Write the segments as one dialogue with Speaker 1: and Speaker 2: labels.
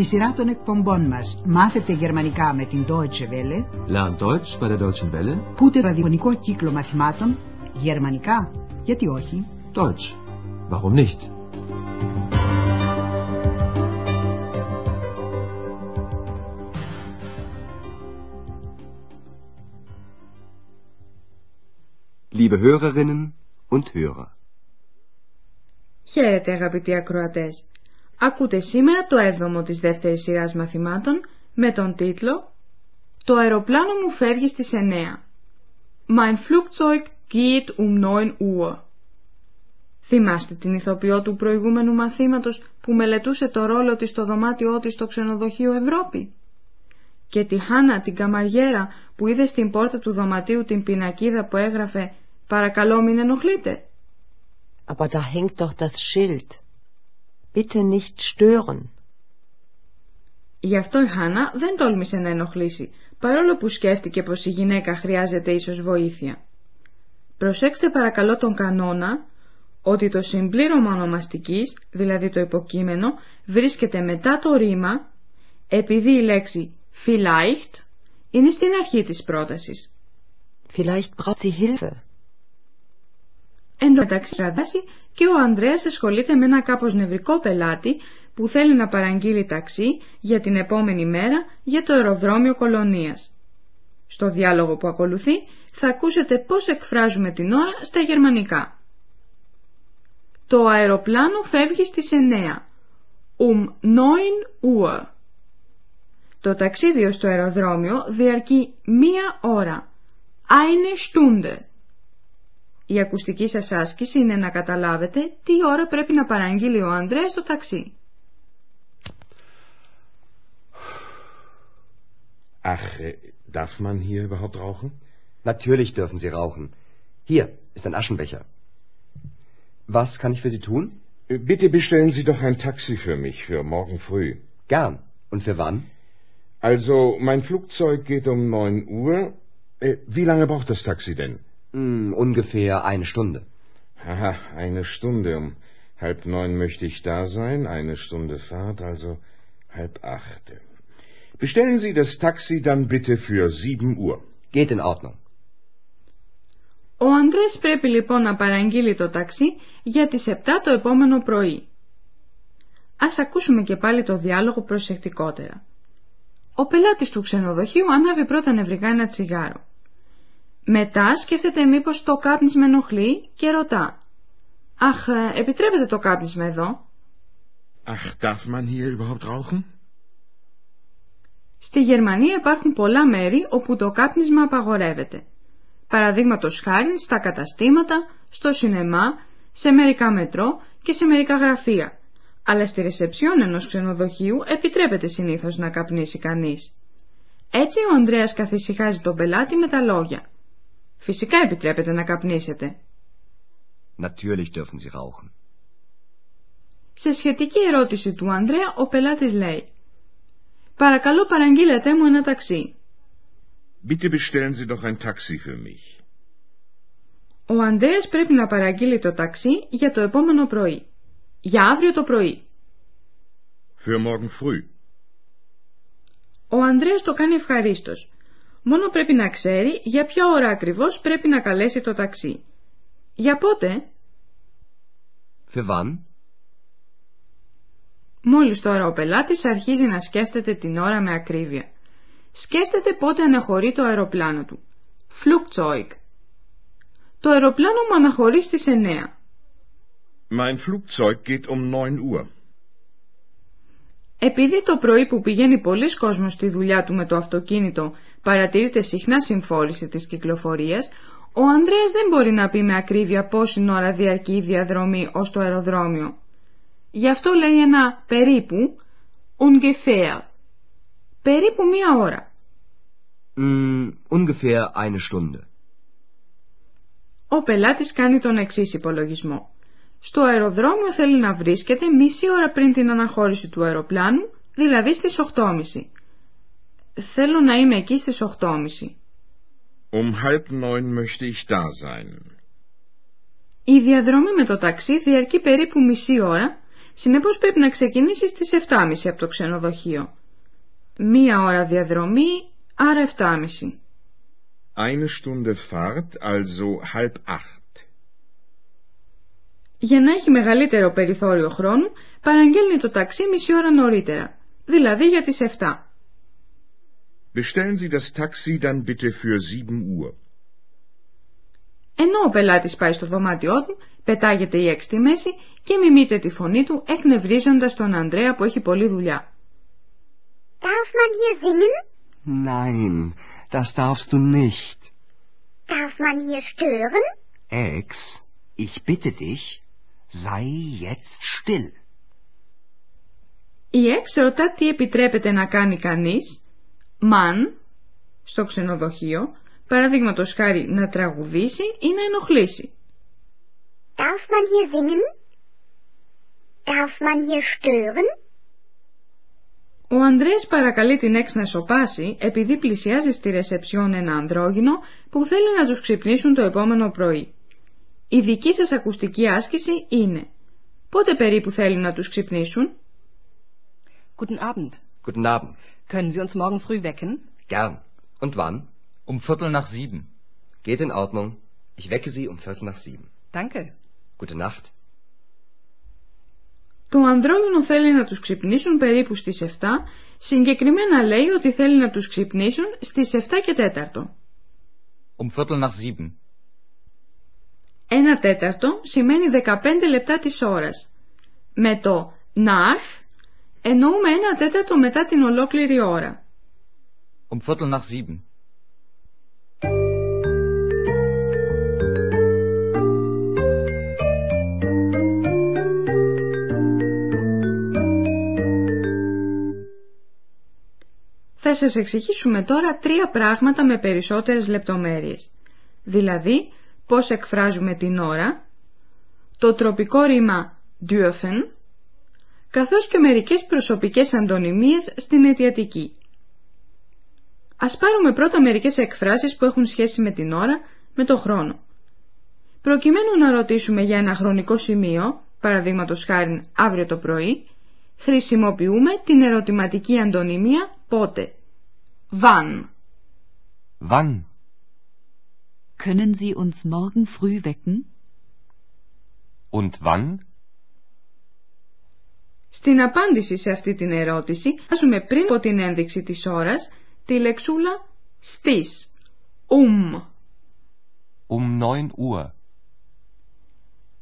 Speaker 1: Στη σειρά των εκπομπών μας μάθετε γερμανικά με την Deutsche Welle.
Speaker 2: Lernt Deutsch bei der Deutschen Welle.
Speaker 1: Πούτε ραδιοφωνικό κύκλο μαθημάτων. Γερμανικά. Γιατί όχι;
Speaker 2: Deutsch. Warum nicht? Liebe Hörerinnen und Hörer.
Speaker 3: Χαίρετε αγαπητοί ακροατές. Ακούτε σήμερα το 7ο της δεύτερης σειράς μαθημάτων με τον τίτλο «Το αεροπλάνο μου φεύγει στις 9». Mein Flugzeug geht um 9 Uhr. Θυμάστε την ηθοποιό του προηγούμενου μαθήματος που μελετούσε το ρόλο της στο δωμάτιό της στο ξενοδοχείο Ευρώπη; Και τη Χάνα την καμαριέρα που είδε στην πόρτα του δωματίου την πινακίδα που έγραφε «Παρακαλώ μην ενοχλείτε».
Speaker 4: Aber da hängt doch das Schild. Bitte nicht stören.
Speaker 3: Γι' αυτό η Χάνα δεν τόλμησε να ενοχλήσει, παρόλο που σκέφτηκε πως η γυναίκα χρειάζεται ίσως βοήθεια. Προσέξτε παρακαλώ τον κανόνα ότι το συμπλήρωμα ονομαστικής, δηλαδή το υποκείμενο, βρίσκεται μετά το ρήμα, επειδή η λέξη vielleicht είναι στην αρχή της πρότασης.
Speaker 4: Vielleicht braucht sie Hilfe.
Speaker 3: Εν τω μεταξύ και ο Ανδρέας ασχολείται με ένα κάπως νευρικό πελάτη που θέλει να παραγγείλει ταξί για την επόμενη μέρα για το αεροδρόμιο κολονίας. Στο διάλογο που ακολουθεί θα ακούσετε πώς εκφράζουμε την ώρα στα γερμανικά. Το αεροπλάνο φεύγει στις 9. Um 9 Uhr. Το ταξίδι στο αεροδρόμιο διαρκεί μία ώρα. Eine Stunde. Η ακουστική σας άσκηση είναι να καταλάβετε τι ώρα πρέπει να παραγγείλει ο Ανδρέας στο ταξί.
Speaker 5: Ach, äh, darf man hier überhaupt rauchen?
Speaker 2: Natürlich dürfen Sie rauchen. Hier ist ein Aschenbecher. Was kann ich für Sie tun?
Speaker 5: Äh, Bitte bestellen Sie doch ein Taxi für mich für morgen früh.
Speaker 2: Gern. Und für wann?
Speaker 5: Also, mein Flugzeug geht um 9 Uhr. Äh, wie lange braucht das Taxi denn?
Speaker 2: Hm, ungefähr eine Stunde.
Speaker 5: Haha, eine Stunde. Um halb neun möchte ich da sein. Eine Stunde Fahrt, also halb acht. Bestellen Sie das Taxi dann bitte für sieben Uhr.
Speaker 2: Geht in Ordnung.
Speaker 3: Ο Ανδρέας πρέπει λοιπόν να παραγγείλει το ταξί για τις 7 το επόμενο πρωί. Ας ακούσουμε και πάλι το διάλογο προσεκτικότερα. Ο πελάτης του ξενοδοχείου ανάβει πρώτα νευρικά ένα τσιγάρο. Μετά σκέφτεται μήπως το κάπνισμα ενοχλεί και ρωτά. «Αχ, επιτρέπετε το κάπνισμα εδώ»
Speaker 5: Ach, darf man hier überhaupt rauchen?
Speaker 3: Στη Γερμανία υπάρχουν πολλά μέρη όπου το κάπνισμα απαγορεύεται. Παραδείγματος χάρη στα καταστήματα, στο σινεμά, σε μερικά μετρό και σε μερικά γραφεία. Αλλά στη ρεσεψιόν ενός ξενοδοχείου επιτρέπεται συνήθως να καπνίσει κανείς. Έτσι ο Ανδρέας καθησυχάζει τον πελάτη με τα λόγια. Φυσικά επιτρέπεται να καπνίσετε.
Speaker 2: Natürlich dürfen Sie rauchen.
Speaker 3: Σε σχετική ερώτηση του Ανδρέα, ο πελάτης λέει «Παρακαλώ παραγγείλετε μου ένα ταξί».
Speaker 5: Bitte bestellen Sie doch ein Taxi für mich.
Speaker 3: Ο Ανδρέας πρέπει να παραγγείλει το ταξί για το επόμενο πρωί. Για αύριο το πρωί.
Speaker 5: Für morgen früh.
Speaker 3: Ο Ανδρέας το κάνει ευχαρίστως. Μόνο πρέπει να ξέρει για ποια ώρα ακριβώς πρέπει να καλέσει το ταξί. Για πότε;
Speaker 2: Für wann?
Speaker 3: Μόλις τώρα ο πελάτης αρχίζει να σκέφτεται την ώρα με ακρίβεια. Σκέφτεται πότε αναχωρεί το αεροπλάνο του. Flugzeug. Το αεροπλάνο μου αναχωρεί στις 9.
Speaker 5: Mein Flugzeug geht um 9 Uhr.
Speaker 3: Επειδή το πρωί που πηγαίνει πολλοί κόσμος στη δουλειά του με το αυτοκίνητο παρατηρείται συχνά συμφόρηση της κυκλοφορίας, ο Ανδρέας δεν μπορεί να πει με ακρίβεια πόση ώρα διαρκεί η διαδρομή ως το αεροδρόμιο. Γι' αυτό λέει ένα περίπου, ungefähr. Περίπου μία ώρα.
Speaker 2: Hm, ungefähr eine Stunde.
Speaker 3: Ο πελάτης κάνει τον εξής υπολογισμό. Στο αεροδρόμιο θέλει να βρίσκεται μισή ώρα πριν την αναχώρηση του αεροπλάνου, δηλαδή στις 8.30. Θέλω να είμαι εκεί στις 8.30.
Speaker 5: Um halb neun möchte ich da sein.
Speaker 3: Η διαδρομή με το ταξί διαρκεί περίπου μισή ώρα, Συνεπώς πρέπει να ξεκινήσει στις 7.30 από το ξενοδοχείο. Μία ώρα διαδρομή, άρα 7.30.
Speaker 5: Eine Stunde Fahrt, also halb acht.
Speaker 3: Για να έχει μεγαλύτερο περιθώριο χρόνου, παραγγέλνει το ταξί μισή ώρα νωρίτερα, δηλαδή για τις 7.
Speaker 5: Bestellen Sie das Taxi dann bitte für 7 Uhr.
Speaker 3: Ενώ ο πελάτης πάει στο δωμάτιό του, πετάγεται η έξι στη μέση και μιμείται τη φωνή του εκνευρίζοντας τον Ανδρέα που έχει πολλή δουλειά.
Speaker 6: Darf man hier singen?
Speaker 7: Nein, das darfst du nicht.
Speaker 6: Darf man hier stören?
Speaker 7: Ex, ich bitte dich, sei jetzt still.
Speaker 3: Η Εξ ρωτά τι επιτρέπεται να κάνει κανείς, μαν, στο ξενοδοχείο, παραδείγματος χάρη να τραγουδήσει ή να ενοχλήσει.
Speaker 6: Darf man hier singen? Darf man hier stören?
Speaker 3: Ο Ανδρέας παρακαλεί την Εξ να σοπάσει επειδή πλησιάζει στη ρεσεψιόν ένα ανδρόγυνο που θέλει να τους ξυπνήσουν το επόμενο πρωί. Η δική σας ακουστική άσκηση είναι πότε περίπου θέλει να τους ξυπνήσουν;
Speaker 8: Guten Abend.
Speaker 2: Guten Abend.
Speaker 8: Können Sie uns morgen früh wecken?
Speaker 2: Gern. Und wann?
Speaker 9: Um Viertel nach sieben.
Speaker 2: Geht in Ordnung. Ich wecke Sie um Viertel nach sieben.
Speaker 8: Danke.
Speaker 2: Gute Nacht.
Speaker 3: Το ανδρόγυνο θέλει να τους ξυπνήσουν περίπου στις 7, συγκεκριμένα λέει ότι θέλει να τους ξυπνήσουν στις 7 και 4.
Speaker 9: Um Viertel nach sieben.
Speaker 3: Ένα τέταρτο σημαίνει 15 λεπτά της ώρας. Με το nach εννοούμε ένα τέταρτο μετά την ολόκληρη ώρα.
Speaker 9: Um Viertel nach sieben.
Speaker 3: Θα σας εξηγήσουμε τώρα τρία πράγματα με περισσότερες λεπτομέρειες. Δηλαδή, πώς εκφράζουμε την ώρα, το τροπικό ρήμα dürfen, καθώς και μερικές προσωπικές αντωνυμίες στην αιτιατική. Ας πάρουμε πρώτα μερικές εκφράσεις που έχουν σχέση με την ώρα, με το χρόνο. Προκειμένου να ρωτήσουμε για ένα χρονικό σημείο, παραδείγματος χάρη αύριο το πρωί, χρησιμοποιούμε την ερωτηματική αντωνυμία πότε. Wann.
Speaker 7: Wann?
Speaker 10: Können Sie uns morgen früh wecken?
Speaker 7: Und wann?
Speaker 3: Στην απάντηση σε αυτή την ερώτηση, βάζουμε πριν από την ένδειξη της ώρας τη λεξούλα στις, um.
Speaker 7: Um 9 Uhr.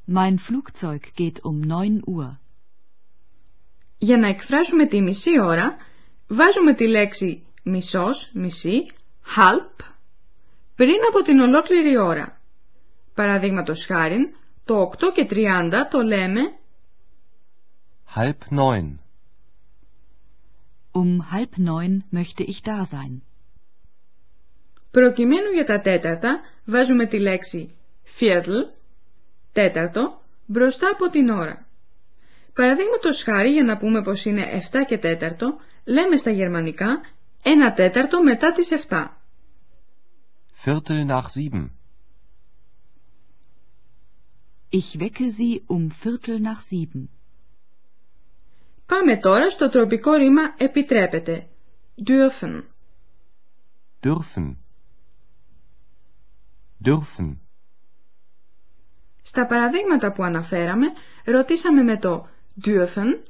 Speaker 10: Mein Flugzeug geht um 9 Uhr.
Speaker 3: Για να εκφράσουμε τη μισή ώρα, βάζουμε τη λέξη μισός, μισή, halb, πριν από την ολόκληρη ώρα. Παραδείγματος χάριν, το 8 και 30 το λέμε
Speaker 7: Halb neun.
Speaker 10: Um halb neun möchte ich da sein.
Speaker 3: Προκειμένου για τα τέταρτα, βάζουμε τη λέξη Viertel, τέταρτο, μπροστά από την ώρα. Παραδείγματος χάρη για να πούμε πως είναι 7 και τέταρτο, λέμε στα γερμανικά ένα τέταρτο μετά τις 7.
Speaker 7: Viertel nach sieben.
Speaker 10: Ich wecke Sie um Viertel nach sieben.
Speaker 3: Πάμε τώρα στο τροπικό ρήμα επιτρέπεται. Dürfen.
Speaker 7: Dürfen. Dürfen.
Speaker 3: Στα παραδείγματα που αναφέραμε, ρωτήσαμε με το dürfen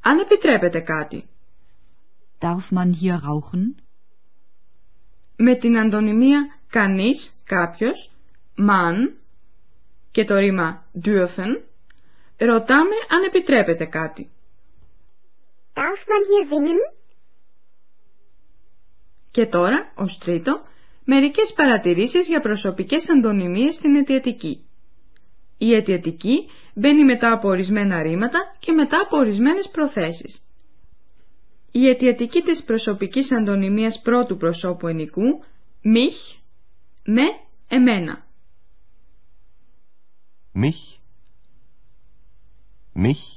Speaker 3: αν επιτρέπεται κάτι.
Speaker 10: Darf man hier rauchen?
Speaker 3: Με την αντωνυμία κανείς, κάποιος, man και το ρήμα dürfen, ρωτάμε αν επιτρέπεται κάτι.
Speaker 6: Darf man hier singen?
Speaker 3: Και τώρα, ως τρίτο, μερικές παρατηρήσεις για προσωπικές αντωνυμίες στην αιτιατική. Η αιτιατική μπαίνει μετά από ορισμένα ρήματα και μετά από ορισμένες προθέσεις. Η αιτιατική της προσωπικής αντωνυμίας πρώτου προσώπου ενικού, mich, με, εμένα.
Speaker 7: Mich. Mich.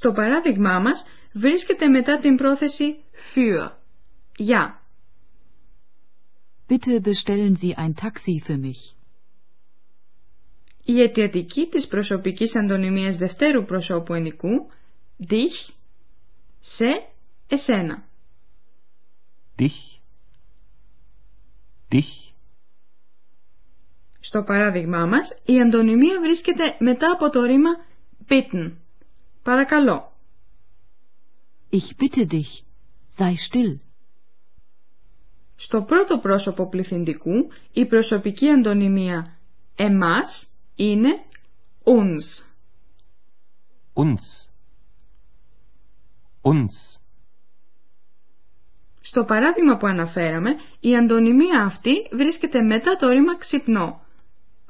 Speaker 3: Στο παράδειγμά μας βρίσκεται μετά την πρόθεση für, για.
Speaker 10: Bitte bestellen Sie ein Taxi für mich.
Speaker 3: η αιτιατική της προσωπικής αντωνυμίας δευτέρου προσώπου ενικού dich σε εσένα.
Speaker 7: Dich. Dich.
Speaker 3: Στο παράδειγμά μας, η αντωνυμία βρίσκεται μετά από το ρήμα bitten. Παρακαλώ.
Speaker 10: Ich bitte dich, sei still.
Speaker 3: Στο πρώτο πρόσωπο πληθυντικού, η προσωπική αντωνυμία εμάς είναι uns.
Speaker 7: Uns. Uns.
Speaker 3: Στο παράδειγμα που αναφέραμε, η αντωνυμία αυτή βρίσκεται μετά το ρήμα ξυπνό,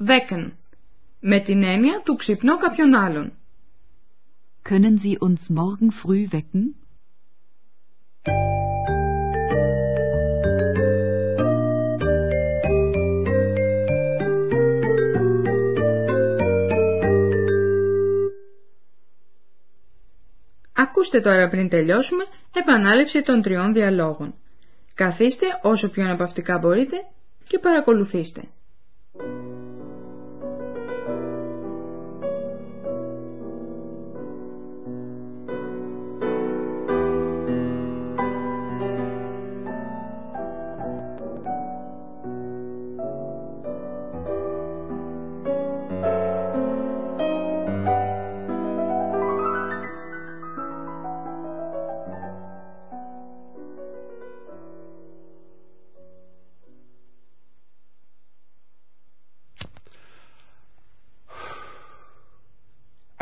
Speaker 3: wecken, με την έννοια του ξυπνώ κάποιον άλλον.
Speaker 10: Können Sie uns morgen früh wecken?
Speaker 3: Ακούστε τώρα πριν τελειώσουμε επανάληψη των τριών διαλόγων. Καθίστε όσο πιο αναπαυτικά μπορείτε και παρακολουθήστε.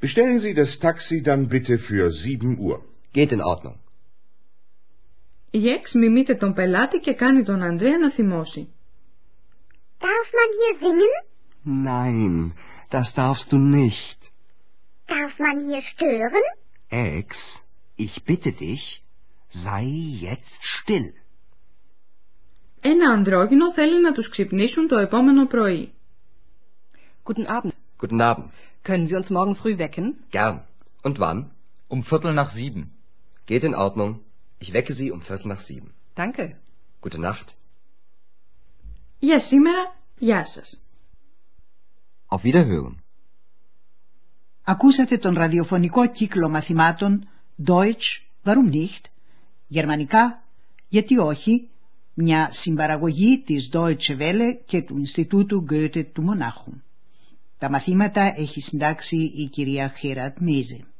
Speaker 5: Bestellen Sie das Taxi dann bitte für sieben Uhr.
Speaker 2: Geht in Ordnung.
Speaker 3: Η Εξ μιμείται τον πελάτη και κάνει τον Ανδρέα να θυμώσει.
Speaker 6: Darf man hier singen?
Speaker 7: Nein, das darfst du nicht.
Speaker 6: Darf man hier stören?
Speaker 7: Ex, ich bitte dich, sei jetzt still.
Speaker 3: Ένα ανδρόγυνο θέλει να τους ξυπνήσουν το επόμενο πρωί.
Speaker 8: Guten Abend.
Speaker 2: Guten Abend.
Speaker 8: Können Sie uns morgen früh wecken?
Speaker 2: Gern. Und wann?
Speaker 9: Um Viertel nach sieben.
Speaker 2: Geht in Ordnung. Ich wecke Sie um Viertel nach sieben.
Speaker 8: Danke.
Speaker 2: Gute Nacht.
Speaker 3: Για σήμερα, γεια σας.
Speaker 7: Auf Wiederhören.
Speaker 1: Ακούσατε τον ραδιοφωνικό κύκλο μαθημάτων Deutsch, warum nicht, γερμανικά, γιατί όχι, μια συμπαραγωγή της Deutsche Welle και του Ινστιτούτου Goethe του Μονάχου. Τα μαθήματα έχει συντάξει η κυρία Χέρατ Μίζε.